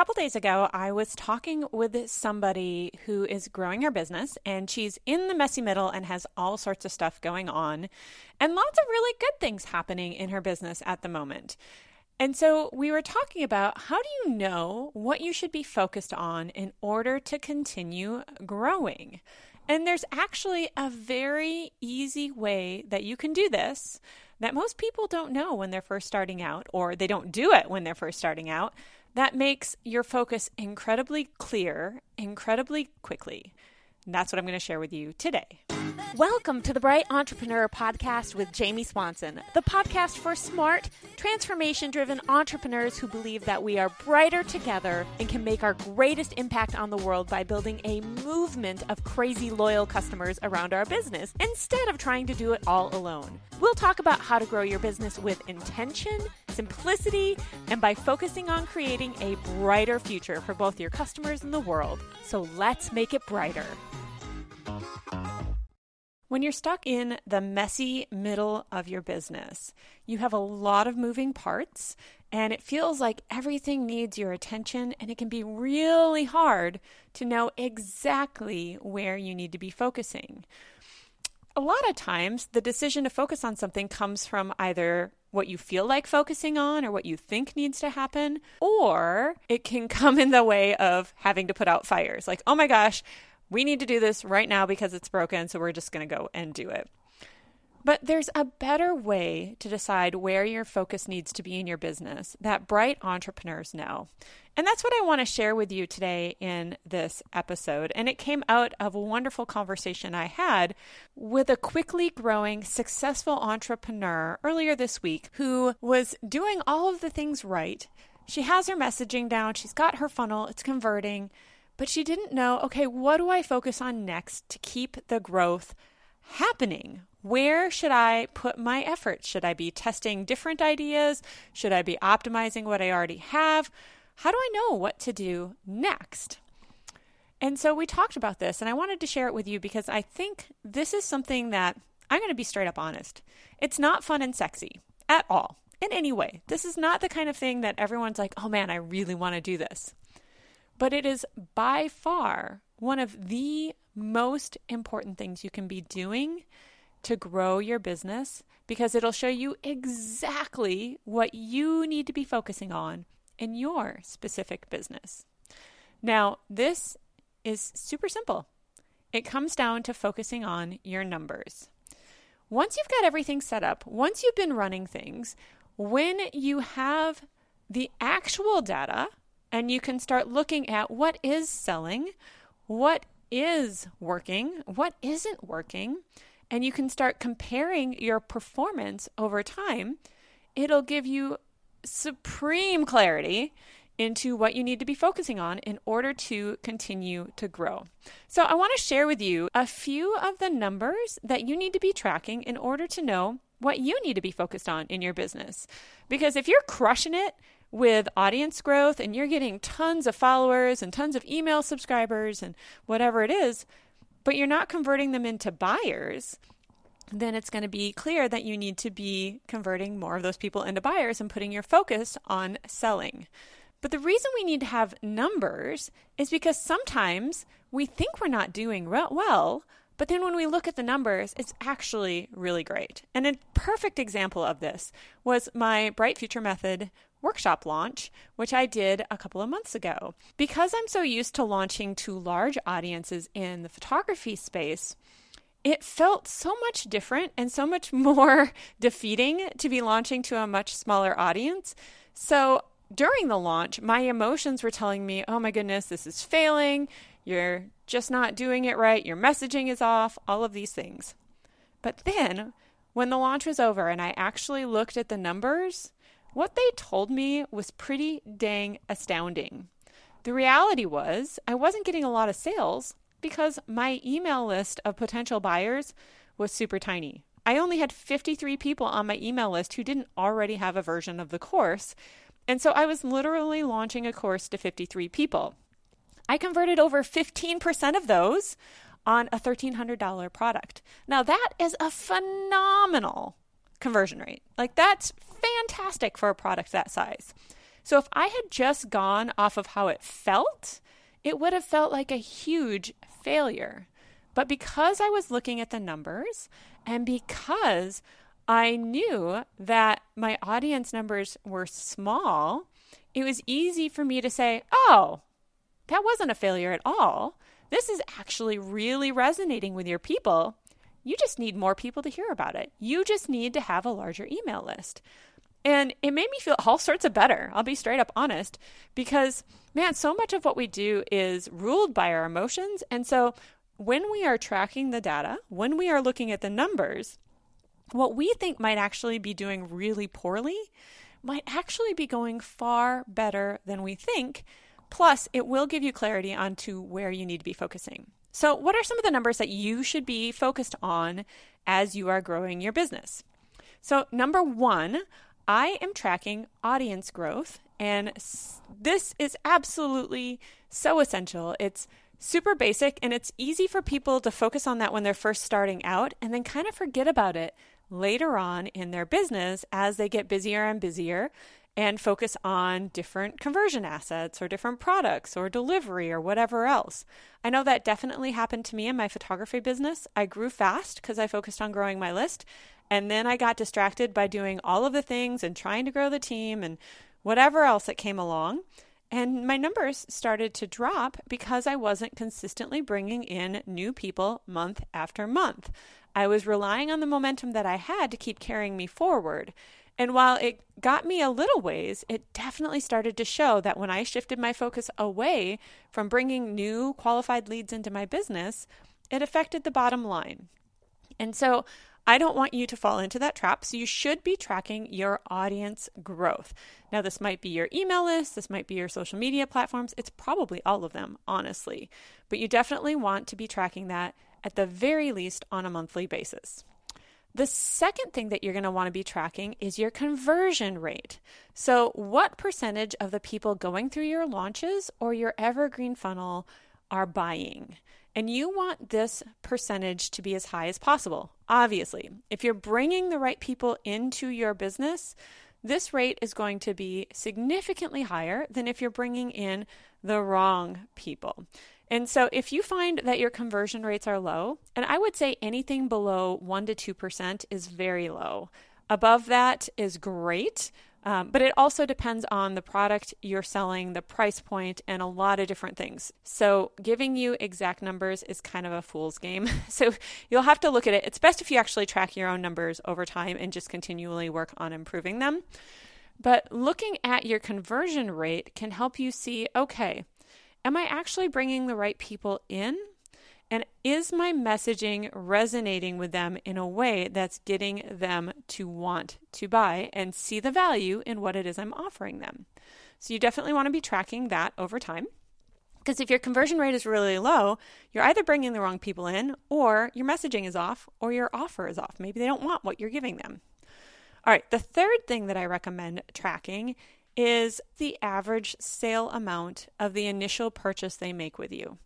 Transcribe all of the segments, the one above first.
couple days ago, I was talking with somebody who is growing her business, and she's in the messy middle and has all sorts of stuff going on, and lots of really good things happening in her business at the moment. And so we were talking about how do you know what you should be focused on in order to continue growing? And there's actually a very easy way that you can do this that most people don't know when they're first starting out, or they don't do it when they're first starting out that makes your focus incredibly clear, incredibly quickly. And that's what I'm going to share with you today. Welcome to the Bright Entrepreneur Podcast with Jamie Swanson, the podcast for smart, transformation driven entrepreneurs who believe that we are brighter together and can make our greatest impact on the world by building a movement of crazy loyal customers around our business instead of trying to do it all alone. We'll talk about how to grow your business with intention, simplicity, and by focusing on creating a brighter future for both your customers and the world. So let's make it brighter. When you're stuck in the messy middle of your business, you have a lot of moving parts and it feels like everything needs your attention, and it can be really hard to know exactly where you need to be focusing. A lot of times, the decision to focus on something comes from either what you feel like focusing on or what you think needs to happen, or it can come in the way of having to put out fires. Like, oh my gosh, we need to do this right now because it's broken, so we're just going to go and do it. But there's a better way to decide where your focus needs to be in your business that bright entrepreneurs know. And that's what I want to share with you today in this episode. And it came out of a wonderful conversation I had with a quickly growing, successful entrepreneur earlier this week who was doing all of the things right. She has her messaging down, she's got her funnel, it's converting but she didn't know okay, what do I focus on next to keep the growth happening? Where should I put my efforts? Should I be testing different ideas? Should I be optimizing what I already have? How do I know what to do next? And so we talked about this, and I wanted to share it with you because I think this is something that I'm going to be straight up honest. It's not fun and sexy at all in any way. This is not the kind of thing that everyone's like, oh man, I really want to do this but it is by far one of the most important things you can be doing to grow your business because it'll show you exactly what you need to be focusing on in your specific business. Now, this is super simple. It comes down to focusing on your numbers. Once you've got everything set up, once you've been running things, when you have the actual data, and you can start looking at what is selling, what is working, what isn't working, and you can start comparing your performance over time. It'll give you supreme clarity into what you need to be focusing on in order to continue to grow. So, I want to share with you a few of the numbers that you need to be tracking in order to know what you need to be focused on in your business. Because if you're crushing it with audience growth and you're getting tons of followers and tons of email subscribers and whatever it is, but you're not converting them into buyers, then it's going to be clear that you need to be converting more of those people into buyers and putting your focus on selling. But the reason we need to have numbers is because sometimes we think we're not doing well, but then when we look at the numbers, it's actually really great. And a perfect example of this was my Bright Future Method workshop launch, which I did a couple of months ago. Because I'm so used to launching to large audiences in the photography space, it felt so much different and so much more defeating to be launching to a much smaller audience. So during the launch, my emotions were telling me, oh my goodness, this is failing. You're just not doing it right. Your messaging is off, all of these things. But then, when the launch was over and I actually looked at the numbers, what they told me was pretty dang astounding. The reality was, I wasn't getting a lot of sales because my email list of potential buyers was super tiny. I only had 53 people on my email list who didn't already have a version of the course. And so I was literally launching a course to 53 people. I converted over 15% of those on a $1,300 product. Now, that is a phenomenal conversion rate. Like, that's fantastic for a product that size. So if I had just gone off of how it felt, it would have felt like a huge failure. But because I was looking at the numbers and because I knew that my audience numbers were small, it was easy for me to say, oh, that wasn't a failure at all. This is actually really resonating with your people. You just need more people to hear about it. You just need to have a larger email list. And it made me feel all sorts of better. I'll be straight up honest because, man, so much of what we do is ruled by our emotions. And so when we are tracking the data, when we are looking at the numbers, what we think might actually be doing really poorly might actually be going far better than we think. Plus, it will give you clarity onto where you need to be focusing. So, what are some of the numbers that you should be focused on as you are growing your business? So, number one, I am tracking audience growth, and this is absolutely so essential. It's super basic and it's easy for people to focus on that when they're first starting out and then kind of forget about it later on in their business as they get busier and busier and focus on different conversion assets or different products or delivery or whatever else. I know that definitely happened to me in my photography business. I grew fast because I focused on growing my list. And then I got distracted by doing all of the things and trying to grow the team and whatever else that came along. And my numbers started to drop because I wasn't consistently bringing in new people month after month. I was relying on the momentum that I had to keep carrying me forward. And while it got me a little ways, it definitely started to show that when I shifted my focus away from bringing new qualified leads into my business, it affected the bottom line. And so I don't want you to fall into that trap. So you should be tracking your audience growth. Now, this might be your email list, this might be your social media platforms. It's probably all of them, honestly. But you definitely want to be tracking that at the very least on a monthly basis. The second thing that you're going to want to be tracking is your conversion rate. So, what percentage of the people going through your launches or your evergreen funnel are buying? And you want this percentage to be as high as possible. Obviously, if you're bringing the right people into your business, this rate is going to be significantly higher than if you're bringing in the wrong people. And so if you find that your conversion rates are low, and I would say anything below 1 to 2% is very low. Above that is great, um, but it also depends on the product you're selling, the price point, and a lot of different things. So, giving you exact numbers is kind of a fool's game. So, you'll have to look at it. It's best if you actually track your own numbers over time and just continually work on improving them. But looking at your conversion rate can help you see okay, am I actually bringing the right people in? And is my messaging resonating with them in a way that's getting them to want to buy and see the value in what it is I'm offering them? So you definitely want to be tracking that over time. Because if your conversion rate is really low, you're either bringing the wrong people in, or your messaging is off, or your offer is off. Maybe they don't want what you're giving them. All right, the third thing that I recommend tracking is the average sale amount of the initial purchase they make with you.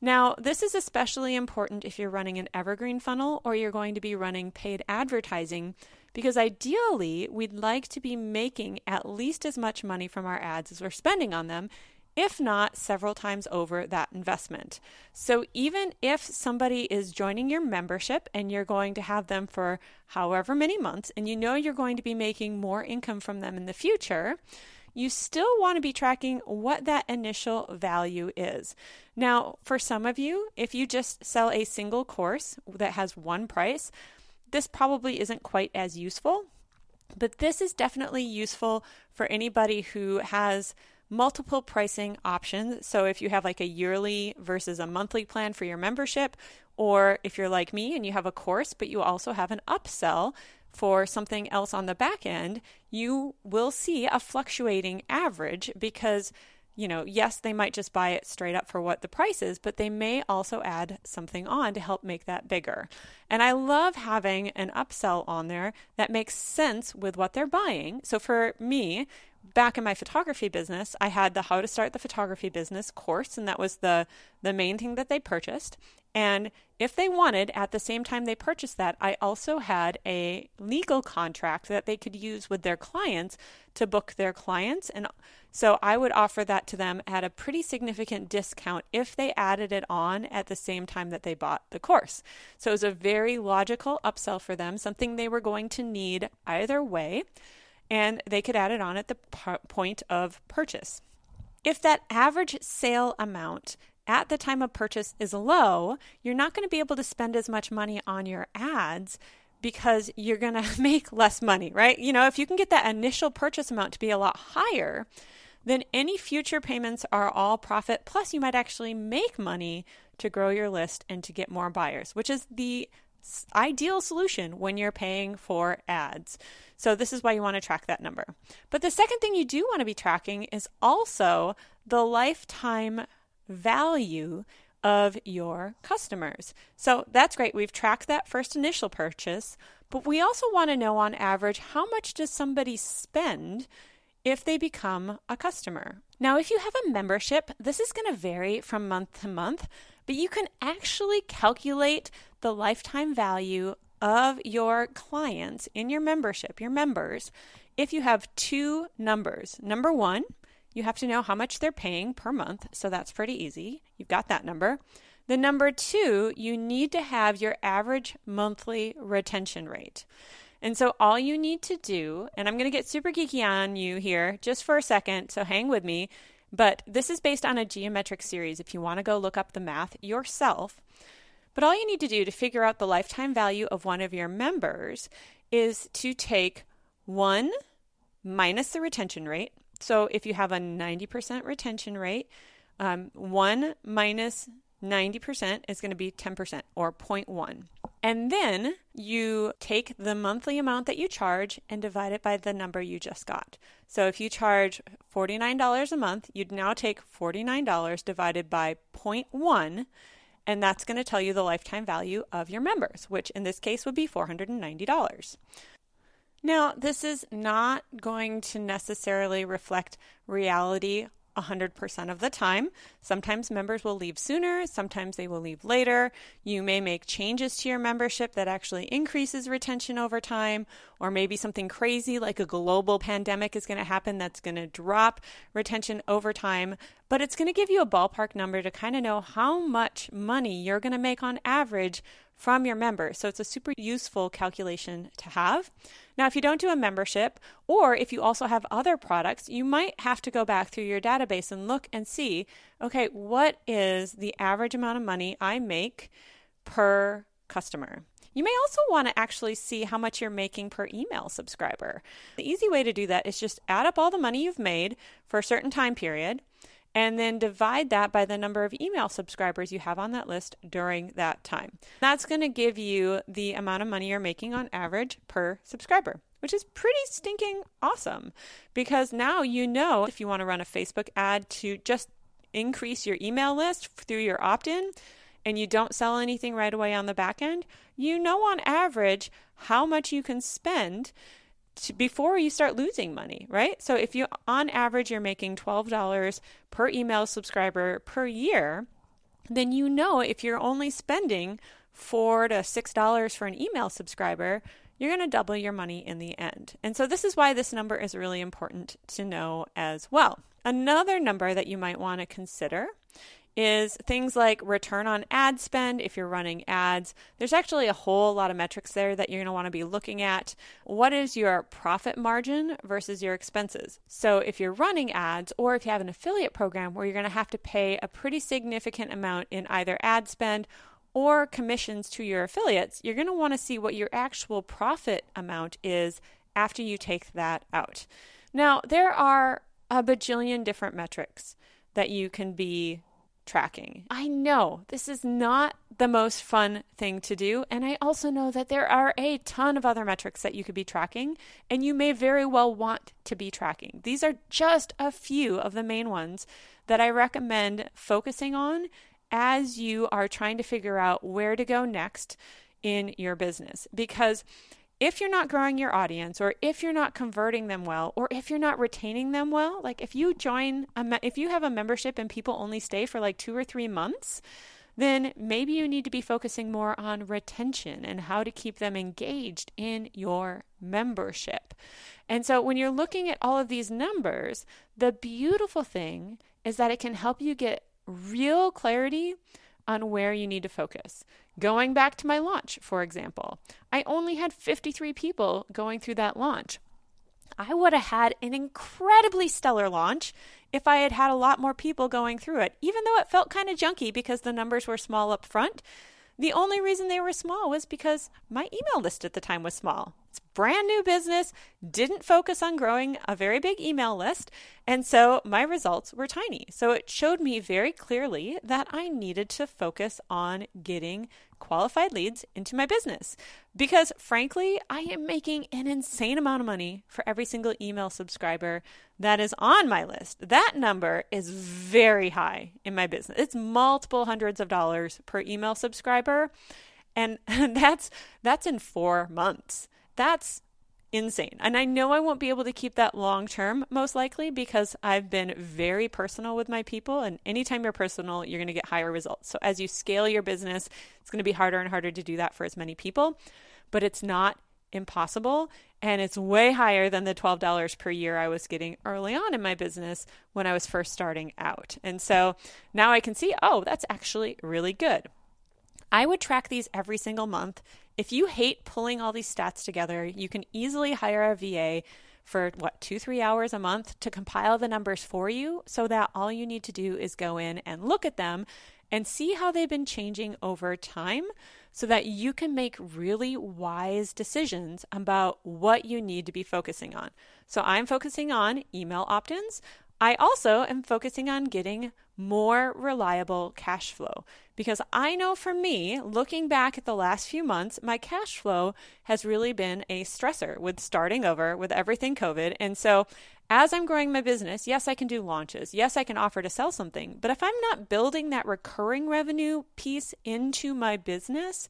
Now, this is especially important if you're running an evergreen funnel or you're going to be running paid advertising because ideally we'd like to be making at least as much money from our ads as we're spending on them, if not several times over that investment. So even if somebody is joining your membership and you're going to have them for however many months and you know you're going to be making more income from them in the future, you still want to be tracking what that initial value is. Now, for some of you, if you just sell a single course that has one price, this probably isn't quite as useful. But this is definitely useful for anybody who has multiple pricing options. So if you have like a yearly versus a monthly plan for your membership, or if you're like me and you have a course, but you also have an upsell for something else on the back end, you will see a fluctuating average because, you know, yes, they might just buy it straight up for what the price is, but they may also add something on to help make that bigger. And I love having an upsell on there that makes sense with what they're buying. So for me, back in my photography business, I had the How to Start the Photography Business course, and that was the the main thing that they purchased. And if they wanted, at the same time they purchased that, I also had a legal contract that they could use with their clients to book their clients. And so I would offer that to them at a pretty significant discount if they added it on at the same time that they bought the course. So it was a very logical upsell for them, something they were going to need either way and they could add it on at the p- point of purchase. If that average sale amount at the time of purchase is low, you're not going to be able to spend as much money on your ads because you're going to make less money, right? You know, if you can get that initial purchase amount to be a lot higher, then any future payments are all profit. Plus, you might actually make money to grow your list and to get more buyers, which is the ideal solution when you're paying for ads. So, this is why you want to track that number. But the second thing you do want to be tracking is also the lifetime value of your customers. So, that's great. We've tracked that first initial purchase, but we also want to know on average how much does somebody spend if they become a customer. Now, if you have a membership, this is going to vary from month to month, but you can actually calculate the lifetime value of your clients in your membership, your members, if you have two numbers. Number one, you have to know how much they're paying per month. So that's pretty easy. You've got that number. The number two, you need to have your average monthly retention rate. And so all you need to do, and I'm going to get super geeky on you here just for a second, so hang with me. But this is based on a geometric series if you want to go look up the math yourself. But all you need to do to figure out the lifetime value of one of your members is to take 1 minus the retention rate. So if you have a 90% retention rate, um, 1 minus 90% is going to be 10% or 0.1. And then you take the monthly amount that you charge and divide it by the number you just got. So if you charge $49 a month, you'd now take $49 divided by 0.1 and that's going to tell you the lifetime value of your members, which in this case would be $490. Now, this is not going to necessarily reflect reality 100% of the time. Sometimes members will leave sooner, sometimes they will leave later. You may make changes to your membership that actually increases retention over time, or maybe something crazy like a global pandemic is going to happen that's going to drop retention over time. But it's going to give you a ballpark number to kind of know how much money you're going to make on average from your members. So it's a super useful calculation to have. Now, if you don't do a membership, or if you also have other products, you might have to go back through your database and look and see okay, what is the average amount of money I make per customer? You may also want to actually see how much you're making per email subscriber. The easy way to do that is just add up all the money you've made for a certain time period and then divide that by the number of email subscribers you have on that list during that time. That's going to give you the amount of money you're making on average per subscriber, which is pretty stinking awesome because now you know if you want to run a Facebook ad to just increase your email list through your opt in and you don't sell anything right away on the back end, you know on average how much you can spend to, before you start losing money, right? So if you on average you're making $12 per email subscriber per year, then you know if you're only spending 4 to $6 for an email subscriber, you're going to double your money in the end. And so this is why this number is really important to know as well. Another number that you might want to consider is things like return on ad spend if you're running ads. There's actually a whole lot of metrics there that you're going to want to be looking at. What is your profit margin versus your expenses? So if you're running ads or if you have an affiliate program where you're going to have to pay a pretty significant amount in either ad spend or commissions to your affiliates, you're going to want to see what your actual profit amount is after you take that out. Now, there are a bajillion different metrics that you can be tracking. I know this is not the most fun thing to do. And I also know that there are a ton of other metrics that you could be tracking, and you may very well want to be tracking. These are just a few of the main ones that I recommend focusing on as you are trying to figure out where to go next in your business. Because if you're not growing your audience or if you're not converting them well or if you're not retaining them well, like if you join a me- if you have a membership and people only stay for like 2 or 3 months, then maybe you need to be focusing more on retention and how to keep them engaged in your membership. And so when you're looking at all of these numbers, the beautiful thing is that it can help you get real clarity on where you need to focus. Going back to my launch, for example, I only had 53 people going through that launch. I would have had an incredibly stellar launch if I had had a lot more people going through it, even though it felt kind of junky because the numbers were small up front. The only reason they were small was because my email list at the time was small. It's brand new business, didn't focus on growing a very big email list, and so my results were tiny. So it showed me very clearly that I needed to focus on getting qualified leads into my business. Because frankly, I am making an insane amount of money for every single email subscriber that is on my list. That number is very high in my business. It's multiple hundreds of dollars per email subscriber. And that's that's in 4 months. That's insane. And I know I won't be able to keep that long term, most likely, because I've been very personal with my people. And anytime you're personal, you're going to get higher results. So as you scale your business, it's going to be harder and harder to do that for as many people. But it's not impossible. And it's way higher than the $12 per year I was getting early on in my business when I was first starting out. And so now I can see, oh, that's actually really good. I would track these every single month if you hate pulling all these stats together, you can easily hire a VA for what, two, three hours a month to compile the numbers for you so that all you need to do is go in and look at them and see how they've been changing over time so that you can make really wise decisions about what you need to be focusing on. So I'm focusing on email opt ins. I also am focusing on getting more reliable cash flow because I know for me, looking back at the last few months, my cash flow has really been a stressor with starting over with everything COVID. And so, as I'm growing my business, yes, I can do launches. Yes, I can offer to sell something. But if I'm not building that recurring revenue piece into my business,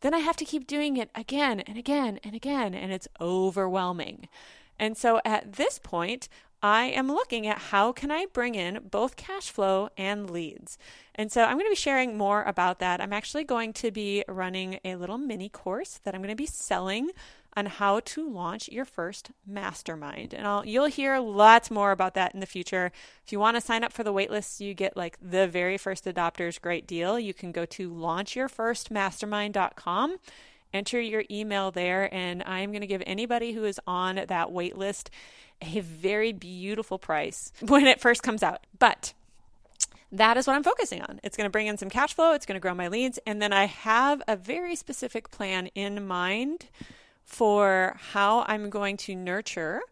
then I have to keep doing it again and again and again. And it's overwhelming. And so at this point, I am looking at how can I bring in both cash flow and leads. And so I'm going to be sharing more about that. I'm actually going to be running a little mini course that I'm going to be selling on how to launch your first mastermind. And I'll, you'll hear lots more about that in the future. If you want to sign up for the waitlist, you get like the very first adopters great deal. You can go to launchyourfirstmastermind.com enter your email there and I'm going to give anybody who is on that waitlist a very beautiful price when it first comes out. But that is what I'm focusing on. It's going to bring in some cash flow, it's going to grow my leads, and then I have a very specific plan in mind for how I'm going to nurture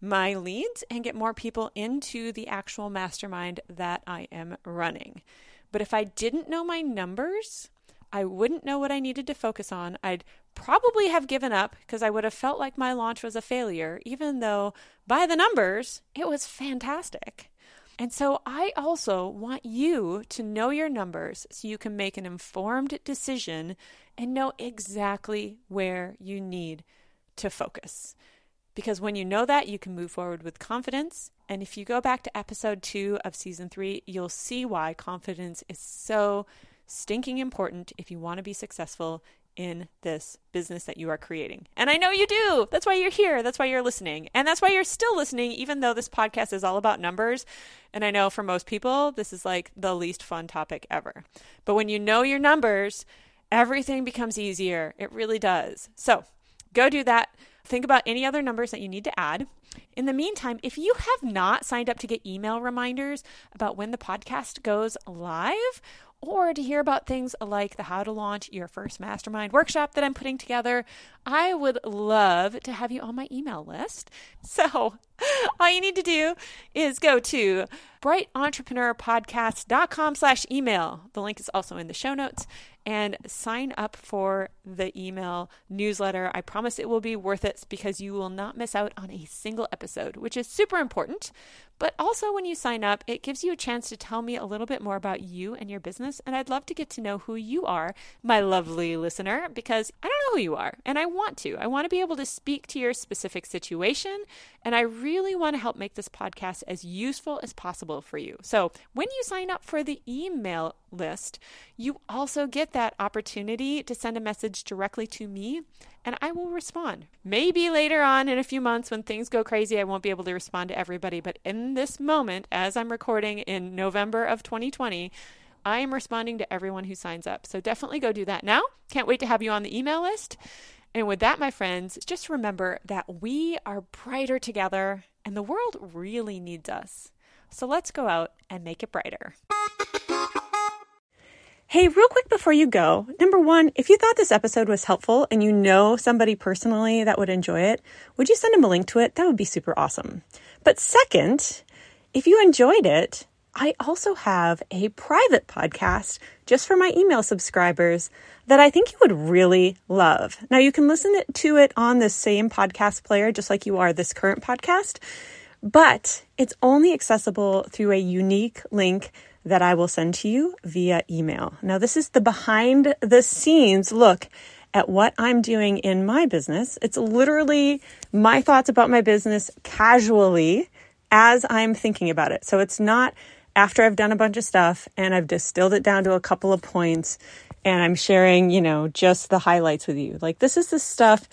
my leads and get more people into the actual mastermind that I am running. But if I didn't know my numbers, I wouldn't know what I needed to focus on. I'd probably have given up because I would have felt like my launch was a failure, even though by the numbers, it was fantastic. And so I also want you to know your numbers so you can make an informed decision and know exactly where you need to focus. Because when you know that, you can move forward with confidence. And if you go back to episode two of season three, you'll see why confidence is so stinking important if you want to be successful in this business that you are creating. And I know you do. That's why you're here. That's why you're listening. And that's why you're still listening, even though this podcast is all about numbers. And I know for most people, this is like the least fun topic ever. But when you know your numbers, everything becomes easier. It really does. So go do that. Think about any other numbers that you need to add. In the meantime, if you have not signed up to get email reminders about when the podcast goes live, or to hear about things like the How to Launch Your First Mastermind workshop that I'm putting together, I would love to have you on my email list. So, all you need to do is go to brightentrepreneur.podcast.com slash email. The link is also in the show notes and sign up for the email newsletter. I promise it will be worth it because you will not miss out on a single episode, which is super important. But also, when you sign up, it gives you a chance to tell me a little bit more about you and your business. And I'd love to get to know who you are, my lovely listener, because I don't know who you are and I want to. I want to be able to speak to your specific situation. And I really want to help make this podcast as useful as possible for you. So when you sign up for the email list, you also get that opportunity to send a message directly to me and I will respond. Maybe later on in a few months when things go crazy, I won't be able to respond to everybody. But in this moment, as I'm recording in November of 2020, I am responding to everyone who signs up. So definitely go do that now. Can't wait to have you on the email list. And with that, my friends, just remember that we are brighter together and the world really needs us. So let's go out and make it brighter. Hey, real quick before you go, number one, if you thought this episode was helpful and you know somebody personally that would enjoy it, would you send them a link to it? That would be super awesome. But second, if you enjoyed it, I also have a private podcast just for my email subscribers that I think you would really love. Now, you can listen to it on the same podcast player, just like you are this current podcast, but it's only accessible through a unique link that I will send to you via email. Now, this is the behind the scenes look at what I'm doing in my business. It's literally my thoughts about my business casually as I'm thinking about it. So it's not after I've done a bunch of stuff and I've distilled it down to a couple of points and I'm sharing, you know, just the highlights with you. Like, this is the stuff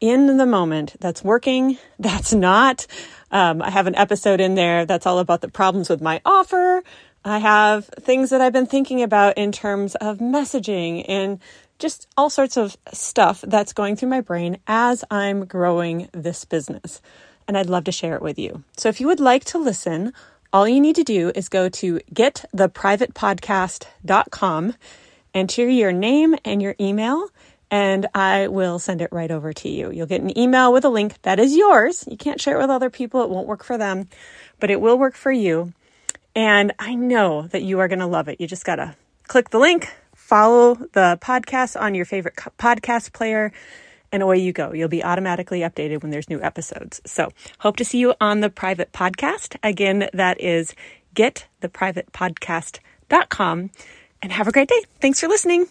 in the moment that's working, that's not. Um, I have an episode in there that's all about the problems with my offer. I have things that I've been thinking about in terms of messaging and just all sorts of stuff that's going through my brain as I'm growing this business. And I'd love to share it with you. So if you would like to listen, all you need to do is go to gettheprivatepodcast.com, enter your name and your email, and I will send it right over to you. You'll get an email with a link that is yours. You can't share it with other people, it won't work for them, but it will work for you. And I know that you are going to love it. You just got to click the link, follow the podcast on your favorite podcast player, and away you go. You'll be automatically updated when there's new episodes. So, hope to see you on the private podcast. Again, that is gettheprivatepodcast.com. And have a great day. Thanks for listening.